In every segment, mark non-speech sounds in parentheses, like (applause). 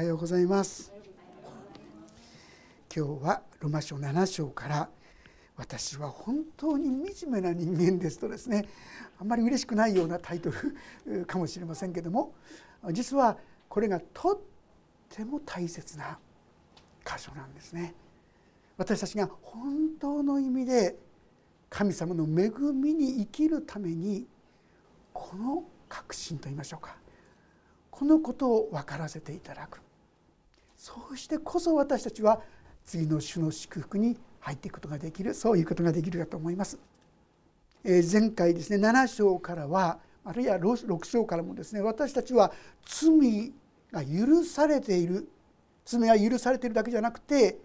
はようございます。今日はロマ書7章から私は本当に惨めな人間ですとですねあんまり嬉しくないようなタイトル (laughs) かもしれませんけども実はこれがとっても大切な箇所なんですね。私たちが本当の意味で神様の恵みに生きるためにこの確信と言いましょうか。このことを分からせていただく。そうしてこそ私たちは次の種の祝福に入っていくことができるそういうことができるかと思います。え前回ですね7章からはあるいは6章からもですね私たちは罪が許されている罪が許されているだけじゃなくて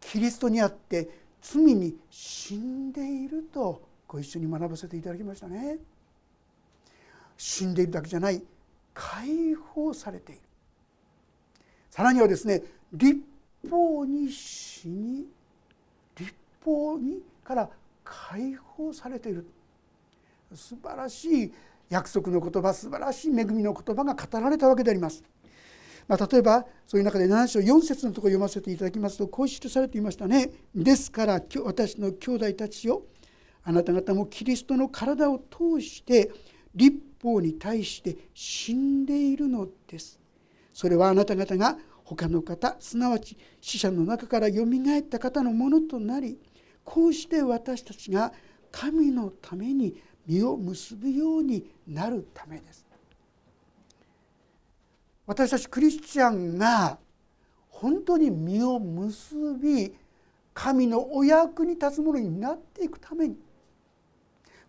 キリストにあって罪に死んでいるとご一緒に学ばせていただきましたね。死んでいるだけじゃない解放されているさらにはですね立法に死に立法にから解放されている素晴らしい約束の言葉素晴らしい恵みの言葉が語られたわけであります。まあ、例えばそういう中で7章4節のところを読ませていただきますとこう記されていましたね。ですから私の兄弟たちよあなた方もキリストの体を通して立法に対して死んでいるのです。それはあなた方が他の方すなわち死者の中からよみがえった方のものとなりこうして私たちが神のために実を結ぶようになるためです。私たちクリスチャンが本当に実を結び神のお役に立つものになっていくために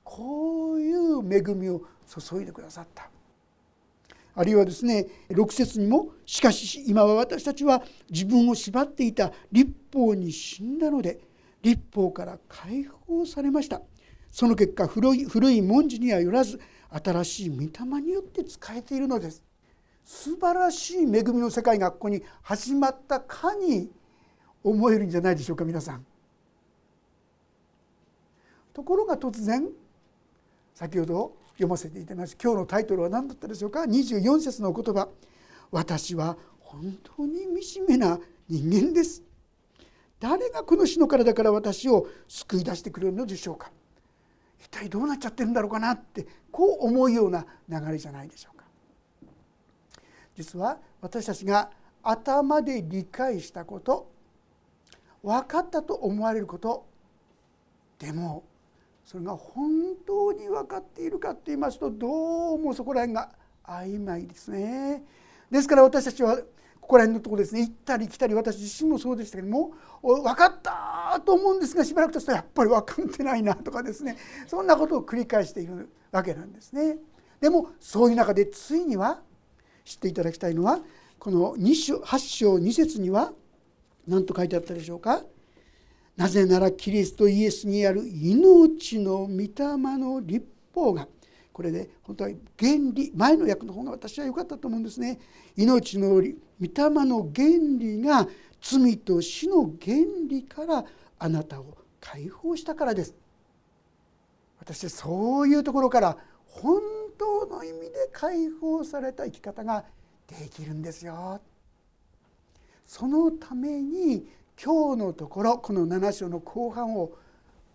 こういう恵みを注いでくださったあるいはですね6節にも「しかし今は私たちは自分を縛っていた立法に死んだので立法から解放されました」その結果古い古い文字にはよらず新しい御霊によって使えているのです素晴らしい恵みの世界がここに始まったかに思えるんじゃないでしょうか皆さん。ところが突然先ほど読ませていただきます。今日のタイトルは何だったでしょうか？24節のお言葉「私は本当に惨めな人間です」誰がこの死の体から私を救い出してくれるのでしょうか？一体どうなっちゃってるんだろうかなってこう思うような流れじゃないでしょうか？実は私たちが頭で理解したこと分かったと思われることでもそれが本当に分かっているかと言いますとどうもそこら辺が曖昧ですね。ですから私たちはここら辺のところですね行ったり来たり私自身もそうでしたけども分かったと思うんですがしばらくとしたらやっぱり分かってないなとかですねそんなことを繰り返しているわけなんですね。でもそういう中でついには知っていただきたいのはこの2章8章2節には何と書いてあったでしょうかなぜならキリストイエスにある命の御霊の立法がこれで本当は原理前の訳の方が私は良かったと思うんですね。命の御霊の原理が罪と死の原理からあなたを解放したからです。私はそういうところから本当の意味で解放された生き方ができるんですよ。そのために今日のところこの7章の後半を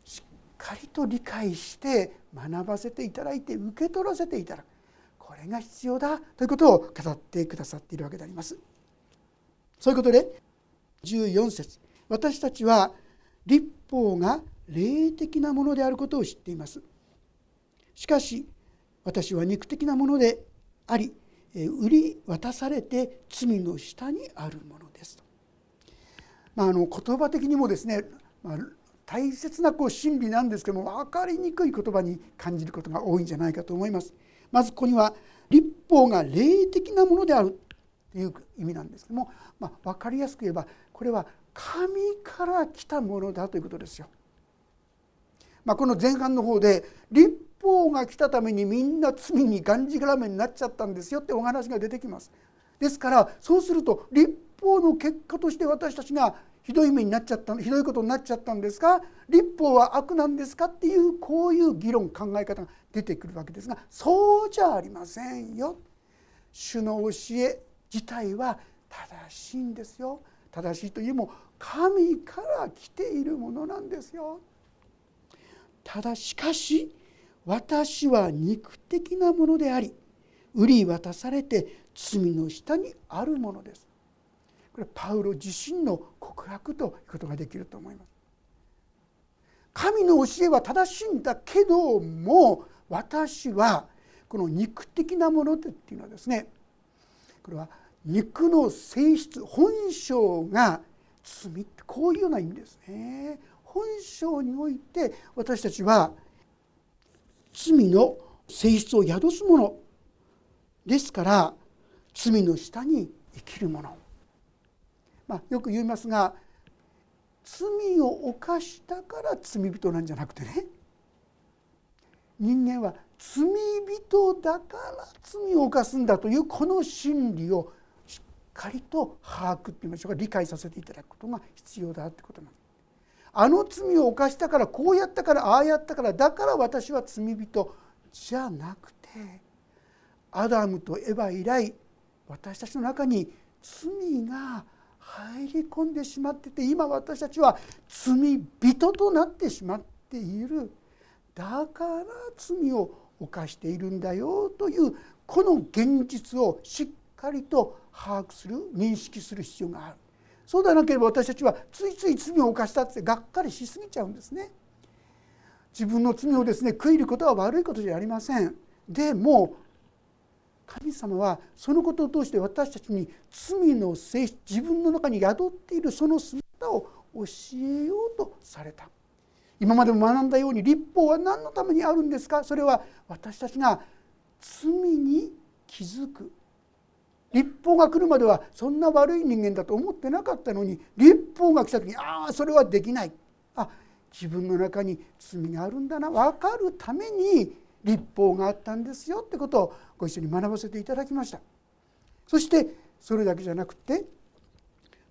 しっかりと理解して学ばせていただいて受け取らせていただくこれが必要だということを語ってくださっているわけであります。そういうことで14節私たちは立法が霊的なものであることを知っています。しかし私は肉的なものであり売り渡されて罪の下にあるものですとまあ、あの言葉的にもですね、まあ、大切なこう真理なんですけども分かりにくい言葉に感じることが多いんじゃないかと思います。まずここには立法が霊的なものであるという意味なんですけども、まあ、分かりやすく言えばこれは神から来たものだということですよ。まあ、この前半の方で立法が来たためにみんな罪にがんじがらめになっちゃったんですよってお話が出てきます。ですからそうすると立法の結果として私たちがひどい目になっちゃったひどいことになっちゃったんですか立法は悪なんですかっていうこういう議論考え方が出てくるわけですがそうじゃありませんよ。主の教え自体は正しいんですよ。正しいというも神から来ているものなんですよ。ただしかし私は肉的なものであり売り渡されて罪の下にあるものです。これパウロ自身の告白ということができると思います神の教えは正しいんだけども私はこの肉的なものっていうのはですねこれは肉の性質本性が罪ってこういうような意味ですね。本性において私たちは罪の性質を宿すものですから罪の下に生きるもの、まあ、よく言いますが罪を犯したから罪人なんじゃなくてね人間は罪人だから罪を犯すんだというこの真理をしっかりと把握って言いましょうか理解させていただくことが必要だってことなんです。あの罪を犯したからこうやったからああやったからだから私は罪人じゃなくてアダムとエヴァ以来私たちの中に罪が入り込んでしまってて今私たちは罪人となってしまっているだから罪を犯しているんだよというこの現実をしっかりと把握する認識する必要があるそうでなければ私たちはついつい罪を犯したってがっかりしすぎちゃうんですね。自分の罪をですね悔いることは悪いことじゃありません。でも神様はそのことを通して私たちに罪の性質自分の中に宿っているその姿を教えようとされた。今までも学んだように立法は何のためにあるんですか？それは私たちが罪に気づく。立法が来るまではそんな悪い人間だと思ってなかったのに立法が来た時にああそれはできない。あ自分の中に罪があるんだな。分かるために立法があったんですよってことをご一緒に学ばせていただきましたそしてそれだけじゃなくて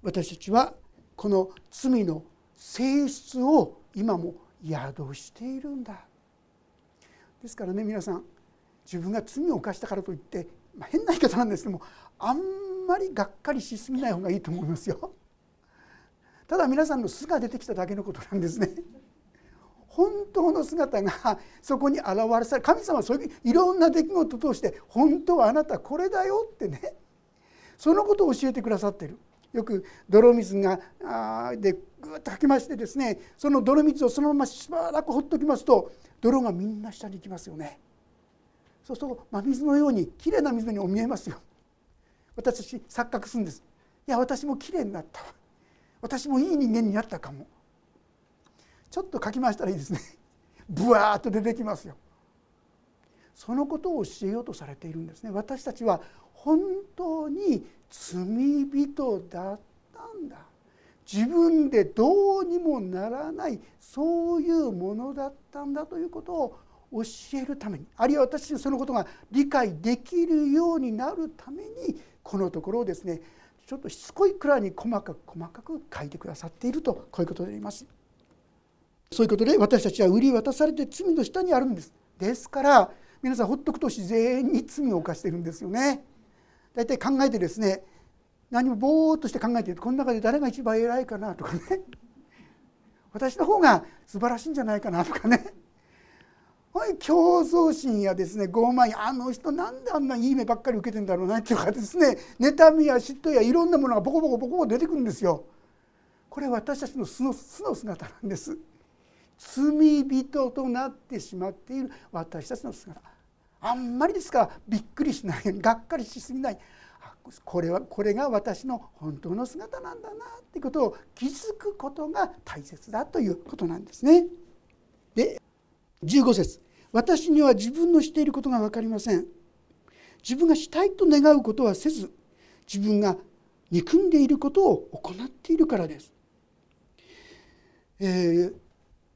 私たちはこの罪の性質を今も宿しているんだですからね皆さん自分が罪を犯したからといって、まあ、変な言い方なんですけどもあんまりがっかりしすぎない方がいいと思いますよ。ただ皆さんの素が出てきただけのことなんですね。本当の姿が (laughs) そこに現れされ神様はそういういろんな出来事を通して本当はあなたこれだよってねそのことを教えてくださってる。よく泥水がでぐっとかけましてですねその泥水をそのまましばらくほっときますと泥がみんな下に行きますよね。そうすると真水のようにきれいな水にも見えますよ。私錯覚するんです。いや私もきれいになった私もいい人間になったかもちょっと書きましたらいいですね。(laughs) ブワーッと出てきますよ。そのことを教えようとされているんですね。私たちは本当に罪人だったんだ。自分でどうにもならないそういうものだったんだということを教えるためにあるいは私にそのことが理解できるようになるためにこのところをですねちょっとしつこいくらいに細かく細かく書いてくださっているとこういうことであります。そういうことで私たちは売り渡されて罪の下にあるんですですから皆さんほっとくと自然に罪を犯してるんですよね大体考えてですね何もぼーっとして考えてこの中で誰が一番偉いかなとかね私の方が素晴らしいんじゃないかなとかね競争心やですね傲慢やあの人なんであんないい目ばっかり受けてんだろうなとかですね妬みや嫉妬やいろんなものがボコボコボコボコ出てくるんですよ。これ私たちの素の素の姿なんです。罪人となってしまっている私たちの姿あんまりですからびっくりしないがっかりしすぎないこれはこれが私の本当の姿なんだなっていうことを気づくことが大切だということなんですね。で15節私には自分のしていることが分かりません」自分がしたいと願うことはせず自分が憎んでいることを行っているからです。えー、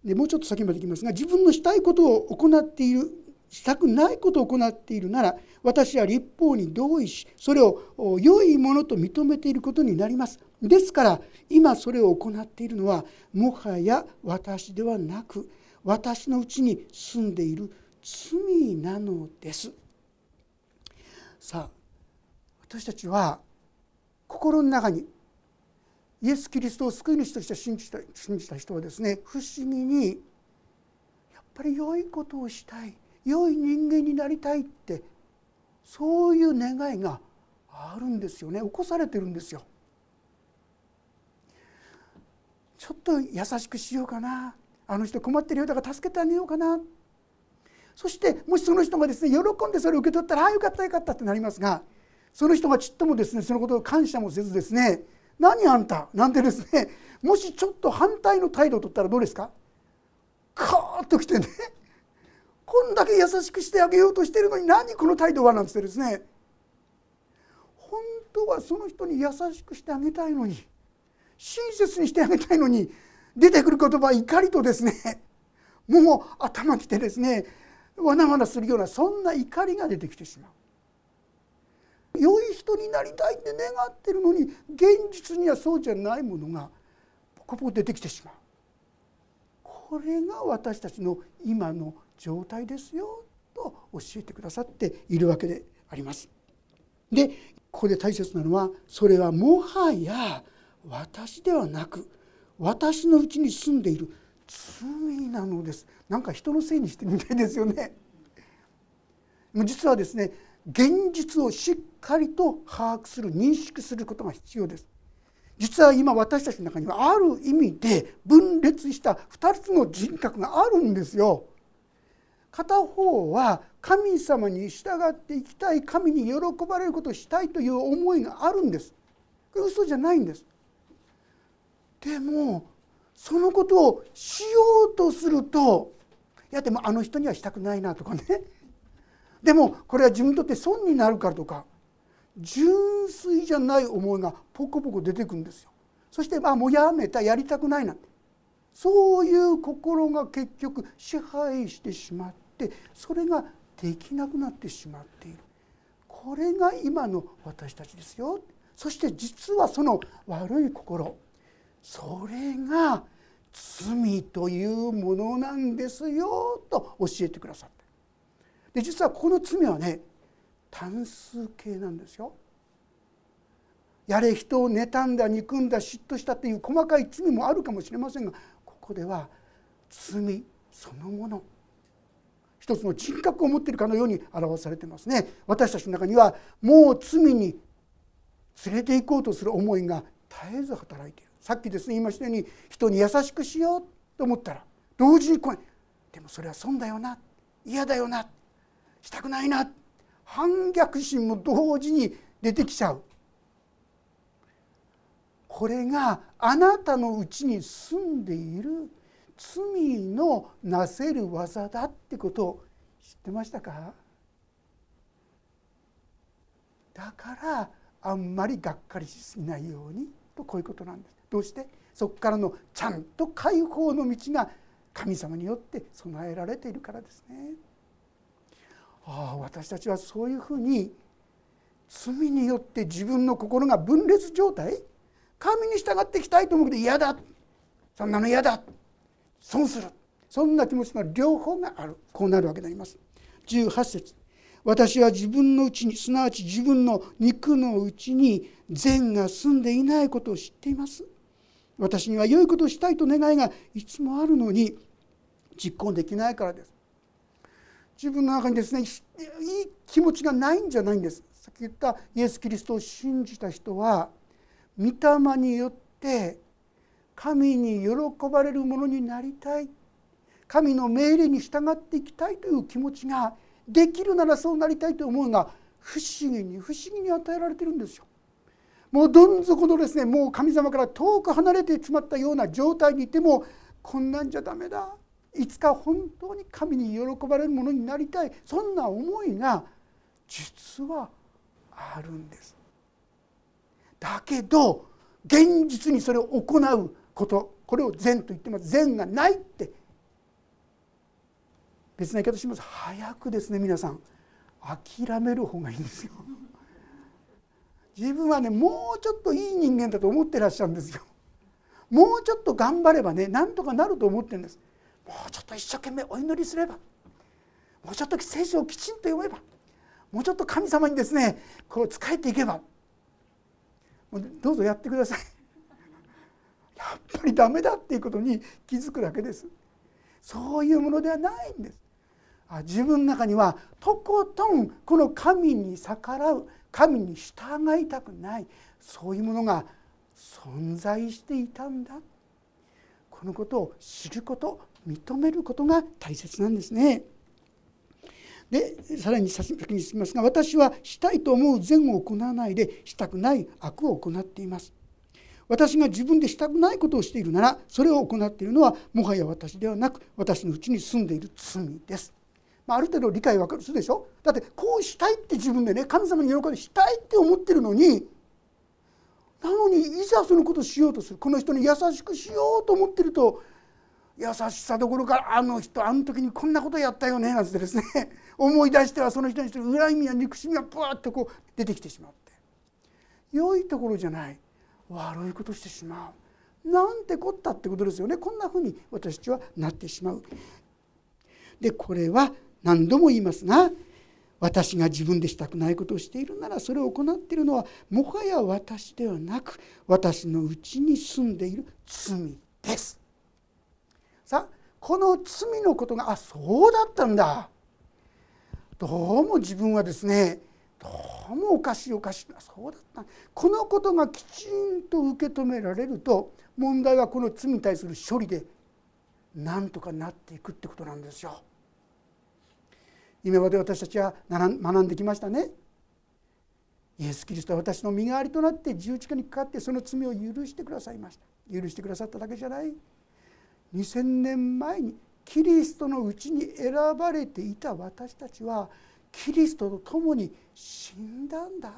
でもうちょっと先までいきますが自分のしたいことを行っているしたくないことを行っているなら私は立法に同意しそれを良いものと認めていることになります。ですから今それを行っているのはもはや私ではなく私のうちに住んでいる罪なのです。さあ私たちは心の中にイエス・キリストを救い主として信じた信じた人はですね不思議にやっぱり良いことをしたい良い人間になりたいってそういう願いがあるんですよね。起こされてるんですよ。ちょっと優しくしようかな。あの人困ってるようだから助けてあげようかな。そしてもしその人がですね喜んでそれを受け取ったらああよかったよかったってなりますがその人がちっともですねそのことを感謝もせずですね何あんた？なんてですねもしちょっと反対の態度を取ったらどうですか？カーッときてね。(laughs) こんだけ優しくしてあげようとしてるのに何この態度はなんてですね。本当はその人に優しくしてあげたいのに親切にしてあげたいのに出てくる言葉怒りとですね。もう頭きてですねわなわなするようなそんな怒りが出てきてしまう。良い人になりたいって願ってるのに現実にはそうじゃないものがポコポコ出てきてしまうこれが私たちの今の状態ですよと教えてくださっているわけであります。でここで大切なのはそれはもはや私ではなく私のうちに住んでいる罪なのですなんか人のせいにしてみたいですよね。実はですね現実をしっかりと把握する認識することが必要です。実は今私たちの中にはある意味で分裂した2つの人格があるんですよ。片方は神様に従っていきたい神に喜ばれることをしたいという思いがあるんです。嘘じゃないんです。でもそのことをしようとするといやでもあの人にはしたくないなとかね。でもこれは自分にとって損になるからとか。純粋じゃない思いがポコポコ出てくるんですよ。そしてまあもうやめたやりたくないなんて。そういう心が結局支配してしまってそれができなくなってしまっている。これが今の私たちですよ。そして実はその悪い心。それが罪というものなんですよ。と教えてくださった。で実はここの罪はね単数形なんですよ。やれ人を妬んだ憎んだ嫉妬したっていう細かい罪もあるかもしれませんがここでは罪そのもの。一つの人格を持っているかのように表されてますね。私たちの中にはもう罪に連れて行こうとする思いが絶えず働いている。さっきですね言いましたように人に優しくしようと思ったら同時に来いでもそれは損だよな嫌だよなしたくないな。反逆心も同時に出てきちゃう。これがあなたのうちに住んでいる。罪のなせる技だってことを知ってましたか？だからあんまりがっかりしすぎないようにとこういうことなんです。どうして？そこからのちゃんと解放の道が神様によって備えられているからですね。ああ私たちはそういうふうに罪によって自分の心が分裂状態？神に従っていきたいと思うけど嫌だ。そんなの嫌だ。損する。そんな気持ちの両方がある。こうなるわけであります。18節。私は自分のうちにすなわち自分の肉のうちに善が住んでいないことを知っています。私には良いことをしたいと願いがいつもあるのに実行できないからです。自分の中にですねいい気持ちがないんじゃないんですさっき言ったイエス・キリストを信じた人は御霊によって神に喜ばれるものになりたい神の命令に従っていきたいという気持ちができるならそうなりたいというが不思議に不思議に与えられてるんですよ。もうどん底のですねもう神様から遠く離れてしまったような状態にいてもこんなんじゃダメだいつか本当に神に喜ばれるものになりたいそんな思いが実はあるんです。だけど現実にそれを行うことこれを善と言ってます善がないって別な言い方します早くですね皆さん諦める方がいいんですよ。自分はねもうちょっといい人間だと思ってらっしゃるんですよ。もうちょっと頑張ればねなんとかなると思ってるんです。もうちょっと一生懸命お祈りすればもうちょっと聖書をきちんと読めばもうちょっと神様にですねこう仕えていけばどうぞやってください。(laughs) やっぱりダメだっていうことに気づくだけです。そういうものではないんです。自分の中にはとことんこの神に逆らう神に従いたくないそういうものが存在していたんだ。このことを知ること認めることが大切なんですね。でさらに先に進みますが私はしたいと思う善を行わないでしたくない悪を行っています。私が自分でしたくないことをしているならそれを行っているのはもはや私ではなく私のうちに住んでいる罪です。まあ、ある程度理解分かるでしょ？だってこうしたいって自分でね神様に喜んでしたいって思ってるのになのにいざそのことをしようとするこの人に優しくしようと思ってると優しさどころかあの人あの時にこんなことやったよねなんてですね (laughs) 思い出してはその人にして恨みや憎しみがブワッとこう出てきてしまって良いところじゃない悪いことしてしまうなんてこったってことですよねこんなふうに私たちはなってしまう。でこれは何度も言いますが私が自分でしたくないことをしているならそれを行っているのはもはや私ではなく私のうちに住んでいる罪です。この罪のことがあそうだったんだ。どうも自分はですねどうもおかしいおかしいそうだった。このことがきちんと受け止められると問題はこの罪に対する処理でなんとかなっていくってことなんですよ。今まで私たちは学んできましたね。イエス・キリストは私の身代わりとなって十字架にかかってその罪を許してくださいました。許してくださっただけじゃない。2000年前にキリストのうちに選ばれていた私たちはキリストと共に死んだんだ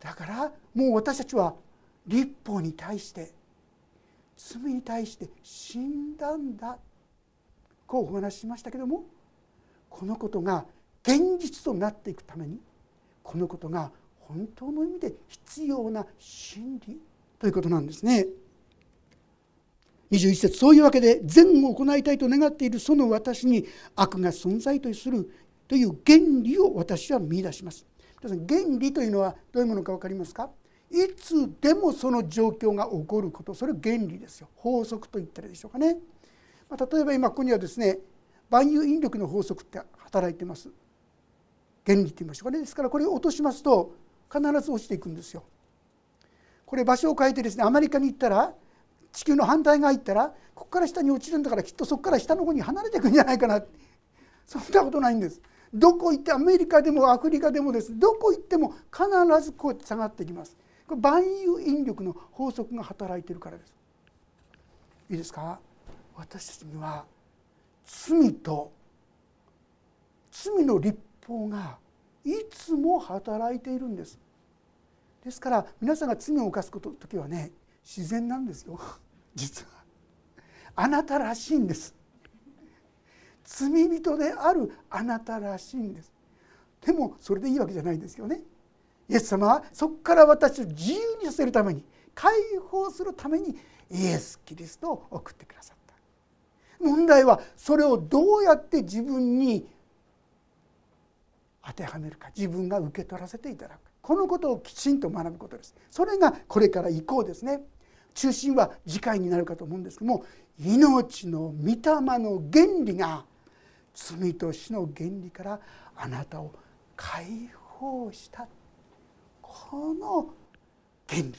だからもう私たちは立法に対して罪に対して死んだんだこうお話ししましたけどもこのことが現実となっていくためにこのことが本当の意味で必要な真理ということなんですね。21節そういうわけで善を行いたいと願っているその私に悪が存在とするという原理を私は見出します。原理というのはどういうものか分かりますか？いつでもその状況が起こることそれ原理ですよ法則と言ったらでしょうかね。まあ、例えば今ここにはですね万有引力の法則って働いてます原理と言いましょうかねですからこれを落としますと必ず落ちていくんですよ。これ場所を変えてですねアメリカに行ったら地球の反対側行ったらここから下に落ちるんだからきっとそこから下の方に離れていくんじゃないかなそんなことないんです。どこ行ってアメリカでもアフリカでもですどこ行っても必ずこうやって下がってきます。これ万有引力の法則が働いてるからです。いいですか？私たちには罪と罪の立法がいつも働いているんですですから皆さんが罪を犯すこと時はね自然なんですよ。(laughs) 実は。あなたらしいんです。罪人であるあなたらしいんです。でもそれでいいわけじゃないんですよね。イエス様はそこから私を自由にさせるために解放するためにイエス・キリストを送ってくださった。問題はそれをどうやって自分に当てはめるか自分が受け取らせていただくこのことをきちんと学ぶことです。それがこれから以降ですね。中心は次回になるかと思うんですけども命の御霊の原理が罪と死の原理からあなたを解放したこの原理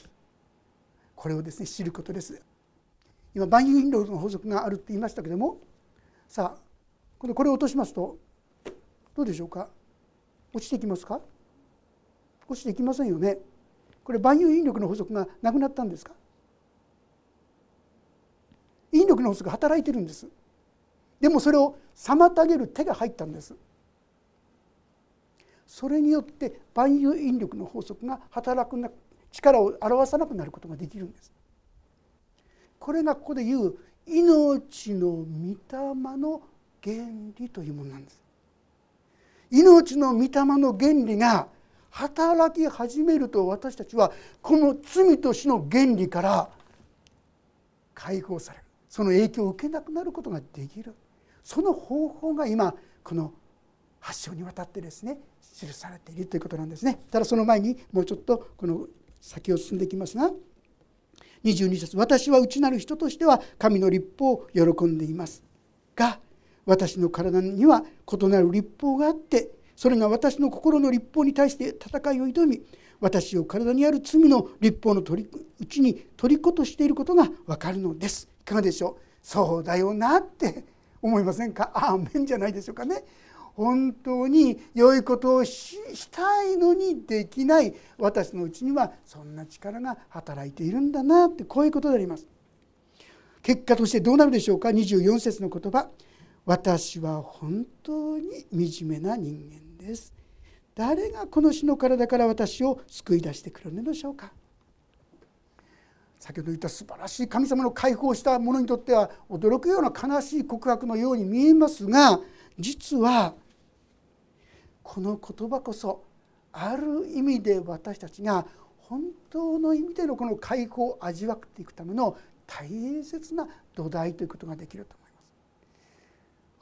これをですね知ることです。今万有引力の法則があるって言いましたけどもさあこれこれを落としますとどうでしょうか？落ちていきますか？落ちてきませんよね。これ万有引力の法則がなくなったんですか引力の法則が働いてるんです。でもそれを妨げる手が入ったんです。それによって万有引力の法則が働くな力を表さなくなることができるんです。これがここで言う命の御霊の原理というものなんです。命の御霊の原理が働き始めると私たちはこの罪と死の原理から解放される。その影響を受けなくなることができる。その方法が今この発祥にわたってですね記されているということなんですね。ただその前にもうちょっとこの先を進んでいきますが22節私は内なる人としては神の立法を喜んでいますが私の体には異なる立法があってそれが私の心の立法に対して戦いを挑み私を体にある罪の立法の取りうちに虜としていることが分かるのです。いかがでしょう？そうだよなって思いませんか？アーメンじゃないでしょうかね？本当に良いことをしたいのにできない。私のうちにはそんな力が働いているんだなってこういうことであります。結果としてどうなるでしょうか？24節の言葉「私は本当に惨めな人間です」誰がこの死の体から私を救い出してくれるのでしょうか？先ほど言った素晴らしい神様の解放した者にとっては驚くような悲しい告白のように見えますが実はこの言葉こそある意味で私たちが本当の意味でのこの解放を味わっていくための大切な土台ということができると思います。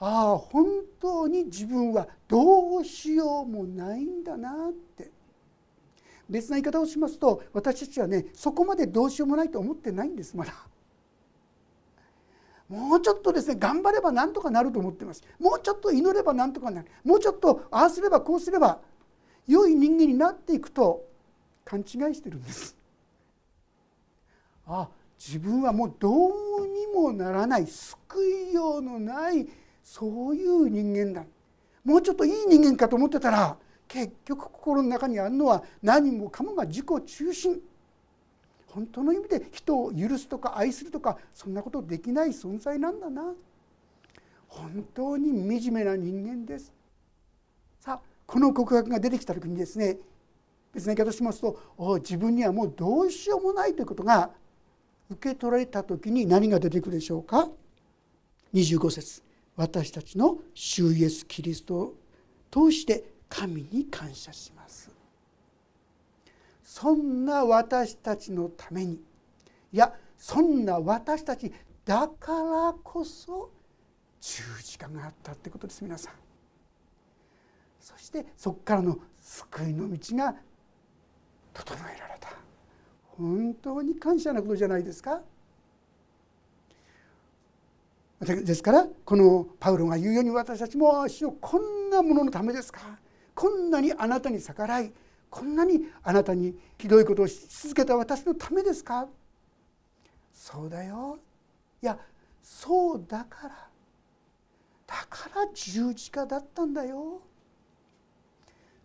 ああ本当に自分はどうしようもないんだなって。別な言い方をしますと私たちはねそこまでどうしようもないと思ってないんですまだ。もうちょっとですね頑張ればなんとかなると思ってます。もうちょっと祈ればなんとかなる。もうちょっとああすればこうすれば良い人間になっていくと勘違いしてるんです。あ自分はもうどうにもならない。救いようのないそういう人間だ。もうちょっといい人間かと思ってたら結局心の中にあるのは何もかもが自己中心。本当の意味で人を許すとか愛するとかそんなことできない存在なんだな。本当に惨めな人間です。さあこの告白が出てきた時にですね別な言い方しますと自分にはもうどうしようもないということが受け取られた時に何が出てくるでしょうか？25節。私たちの主イエス・キリストを通して神に感謝します。そんな私たちのためにいやそんな私たちだからこそ十字架があったってことです皆さん。そしてそこからの救いの道が整えられた。本当に感謝なことじゃないですか。ですからこのパウロが言うように私たちも主よこんなもののためですか？こんなにあなたに逆らいこんなにあなたにひどいことをし続けた私のためですかそうだよ。いやそうだからだから十字架だったんだよ。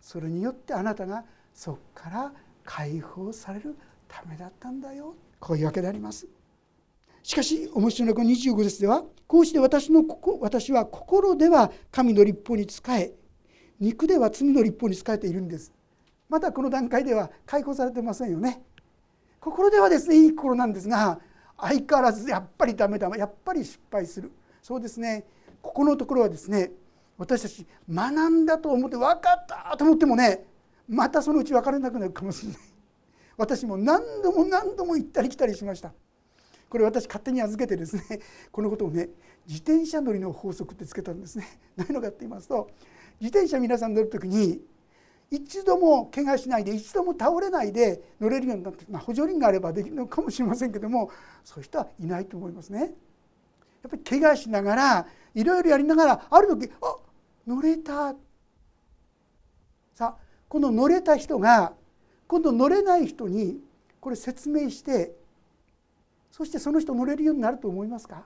それによってあなたがそこから解放されるためだったんだよ。こういうわけであります。しかし面白いのはこの25節ではこうして私の私は心では神の立法に仕え肉では罪の立法に仕えているんです。まだこの段階では解放されてませんよね。心ではですねいい心なんですが相変わらずやっぱりダメだやっぱり失敗する。そうですね。ここのところはですね私たち学んだと思って分かったと思ってもねまたそのうち分からなくなるかもしれない。私も何度も何度も行ったり来たりしました。これ私勝手に預けてですね (laughs) このことをね自転車乗りの法則ってつけたんですね (laughs) 何のかって言いますと自転車皆さん乗る時に一度も怪我しないで一度も倒れないで乗れるようになって、まあ、補助輪があればできるのかもしれませんけどもそういう人はいないと思いますね。やっぱり怪我しながらいろいろやりながらある時あ乗れたさあこの乗れた人が今度乗れない人にこれ説明してそしてその人乗れるようになると思いますか？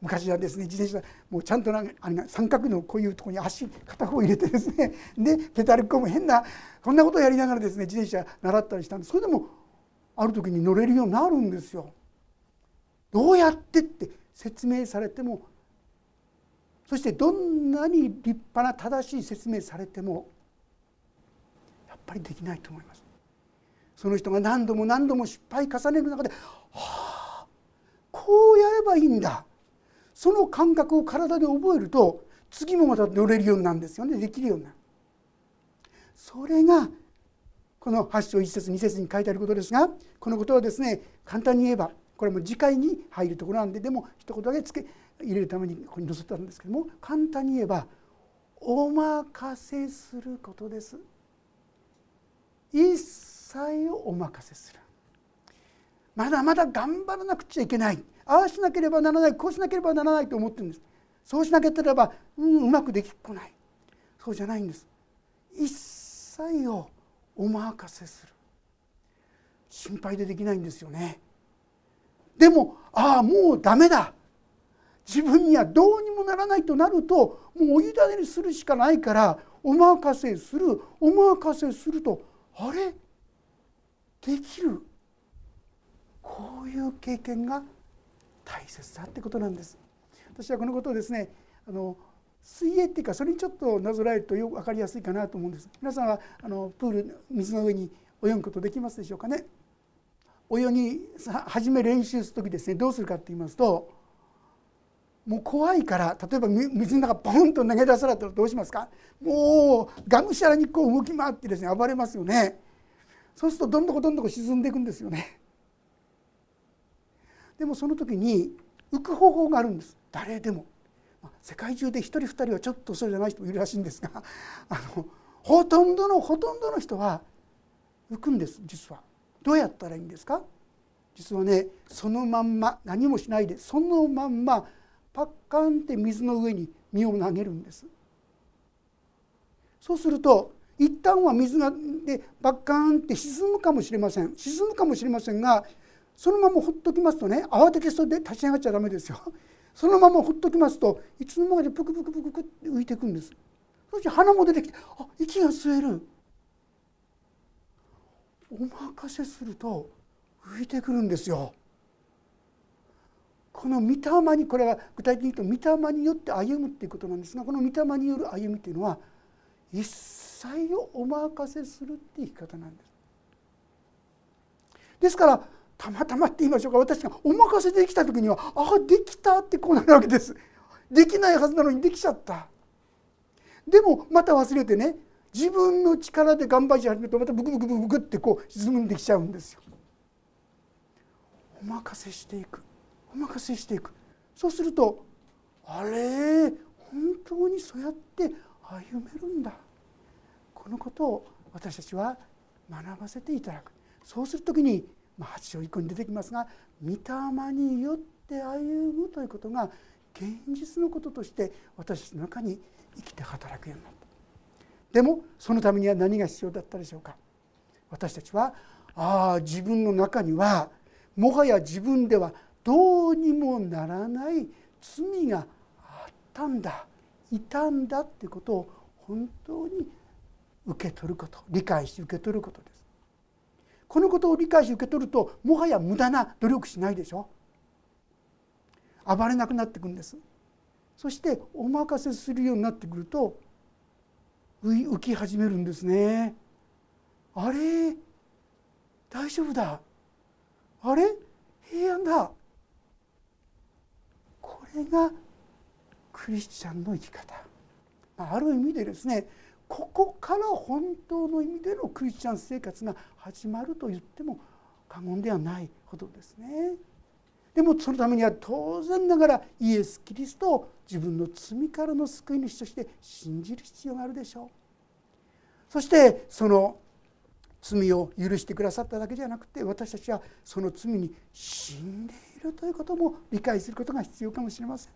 昔はですね自転車もうちゃんとなんあれが三角のこういうところに足片方入れてですね (laughs) でペダルこむ変なこんなことをやりながらですね自転車習ったりしたんですそれでもある時に乗れるようになるんですよ。どうやってって説明されてもそしてどんなに立派な正しい説明されてもやっぱりできないと思います。その人が何度も何度も失敗重ねる中で「はあこうやればいいんだ」その感覚を体で覚えると次もまた乗れるようになるんですよね。できるようになる。それがこの8章1節2節に書いてあることですがこのことはですね簡単に言えばこれも次回に入るところなんででも一言だけつけ入れるためにここに載せたんですけども簡単に言えばお任せすることです。一切をお任せする。まだまだ頑張らなくちゃいけない。ああしなければならない。こうしなければならないと思ってるんです。そうしなければ、うん、うまくできっこない。そうじゃないんです。一切をお任せする。心配でできないんですよね。でもああもうダメだ。自分にはどうにもならないとなるともうお委ねにするしかないからお任せするお任せするとあれ？できる。こういう経験が大切だってことなんです。私はこのことをですねあの水泳っていうかそれにちょっとなぞらえるとよく分かりやすいかなと思うんです。皆さんはあのプール水の上に泳ぐことできますでしょうかね？泳ぎ始め練習する時ですねどうするかって言いますともう怖いから例えば水の中ポンと投げ出されたらどうしますか？もうがむしゃらにこう動き回ってですね暴れますよね。そうするとどんどこどんどこ沈んでいくんですよね。でもその時に浮く方法があるんです。誰でも。世界中で1人2人はちょっとそうじゃない人もいるらしいんですが (laughs) あのほとんどのほとんどの人は浮くんです実は。どうやったらいいんですか？実はねそのまんま何もしないでそのまんまパッカンって水の上に身を投げるんです。そうすると一旦は水がでバッカンって沈むかもしれません。沈むかもしれませんがそのままほっときますとね慌ててそれで立ち上がっちゃダメですよ。(laughs) そのままほっときますといつの間にかプクプクプクプクって浮いていくんです。そして鼻も出てきてあ息が吸える。お任せすると浮いてくるんですよ。この御霊にこれは具体的に言うと御霊によって歩むっていうことなんですがこの御霊による歩みっていうのは一切をお任せするっていう生き方なんです。ですからたまたまって言いましょうか私がお任せできた時にはああできたってこうなるわけです。できないはずなのにできちゃった。でもまた忘れてね自分の力で頑張り始めるとまたブクブクブクブクってこう沈んできちゃうんですよ。お任せしていくお任せしていくそうするとあれ本当にそうやって歩めるんだこのことを私たちは学ばせていただく。そうする時に、まあ、8章以降に出てきますが御霊によって歩むということが現実のこととして私たちの中に生きて働くようになった。でもそのためには何が必要だったでしょうか。私たちはああ自分の中にはもはや自分ではどうにもならない罪があったんだいたんだってことを本当に受け取ること理解して受け取ることです。このことを理解して受け取るともはや無駄な努力しないでしょ。暴れなくなっていくんです。そしてお任せするようになってくると浮き始めるんですね。あれ？大丈夫だ。あれ？平安だ。これがクリスチャンの生き方。ある意味でですねここから本当の意味でのクリスチャン生活が始まると言っても過言ではないほどですね。でもそのためには当然ながらイエス・キリストを自分の罪からの救い主として信じる必要があるでしょう。そしてその罪を許してくださっただけじゃなくて私たちはその罪に死んでいるということも理解することが必要かもしれません。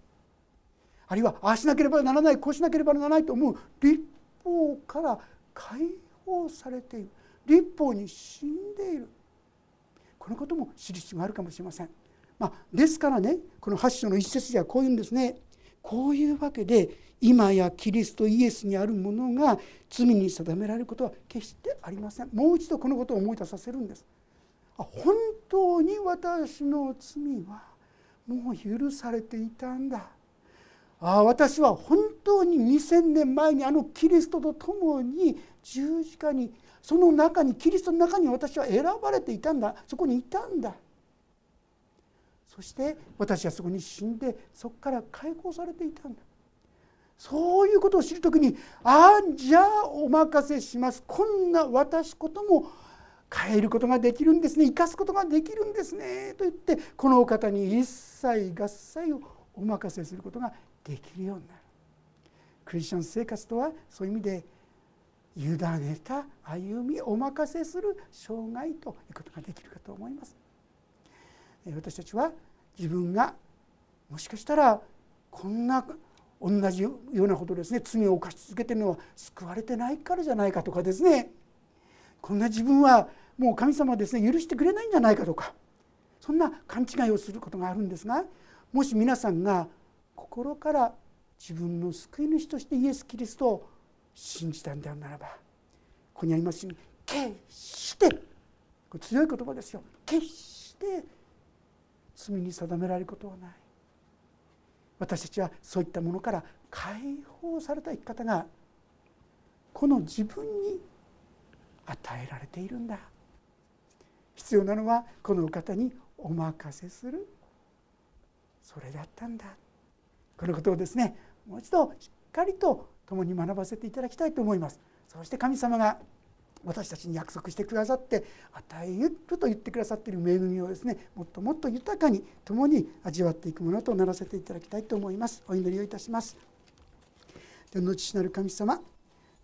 あるいはああしなければならないこうしなければならないと思う立法から解放されている。立法に死んでいる。このことも知る必要があるかもしれません。まあ、ですからねこの8章の一節ではこういうんですね。こういうわけで今やキリストイエスにあるものが罪に定められることは決してありません。もう一度このことを思い出させるんです。あ本当に私の罪はもう許されていたんだ。ああ私は本当に2000年前にあのキリストと共に十字架にその中にキリストの中に私は選ばれていたんだ。そこにいたんだ。そして私はそこに死んでそこから解放されていたんだ。そういうことを知る時にああじゃあお任せします。こんな私ことも変えることができるんですね。生かすことができるんですね。と言ってこのお方に一切合切をお任せすることができるようになる。クリスチャン生活とはそういう意味で委ねた歩みお任せする生涯ということができるかと思います。私たちは自分がもしかしたらこんな同じようなことですね。罪を犯し続けてるのは救われてないからじゃないかとかですね。こんな自分はもう神様はですね。許してくれないんじゃないかとか。そんな勘違いをすることがあるんですがもし皆さんが心から自分の救い主としてイエス・キリストを信じたんであるならばここにありますように決して強い言葉ですよ。決して罪に定められることはない。私たちはそういったものから解放された生き方がこの自分に与えられているんだ。必要なのはこのお方にお任せする。それだったんだ。このことをですねもう一度しっかりと共に学ばせていただきたいと思います。そして神様が私たちに約束してくださって与えると言ってくださっている恵みをですねもっともっと豊かに共に味わっていくものとならせていただきたいと思います。お祈りをいたします。天の父なる神様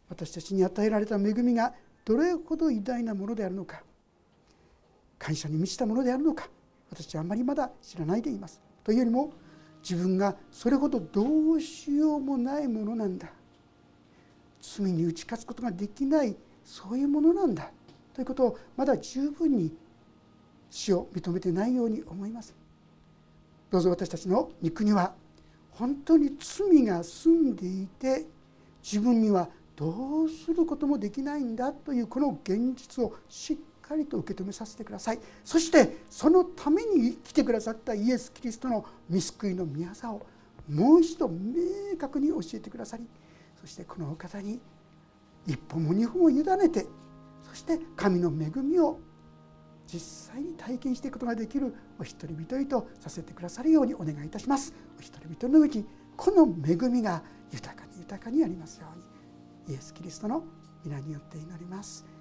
私たちに与えられた恵みがどれほど偉大なものであるのか感謝に満ちたものであるのか私はあんまりまだ知らないでいます。というよりも自分がそれほどどうしようもないものなんだ。罪に打ち勝つことができないそういうものなんだ。ということをまだ十分に死を認めてないように思います。どうぞ私たちの肉には本当に罪が住んでいて自分にはどうすることもできないんだというこの現実をしっかりと受け止めさせてください。そしてそのために来てくださったイエス・キリストの見救いの御業をもう一度明確に教えてくださりそしてこのお方に一歩も二歩も委ねてそして神の恵みを実際に体験していくことができるお一人一人とさせてくださるようにお願いいたします。お一人一人のうちこの恵みが豊かに豊かにありますようにイエス・キリストの皆によって祈ります。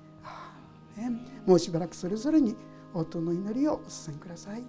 もうしばらくそれぞれに応答の祈りをお進みください。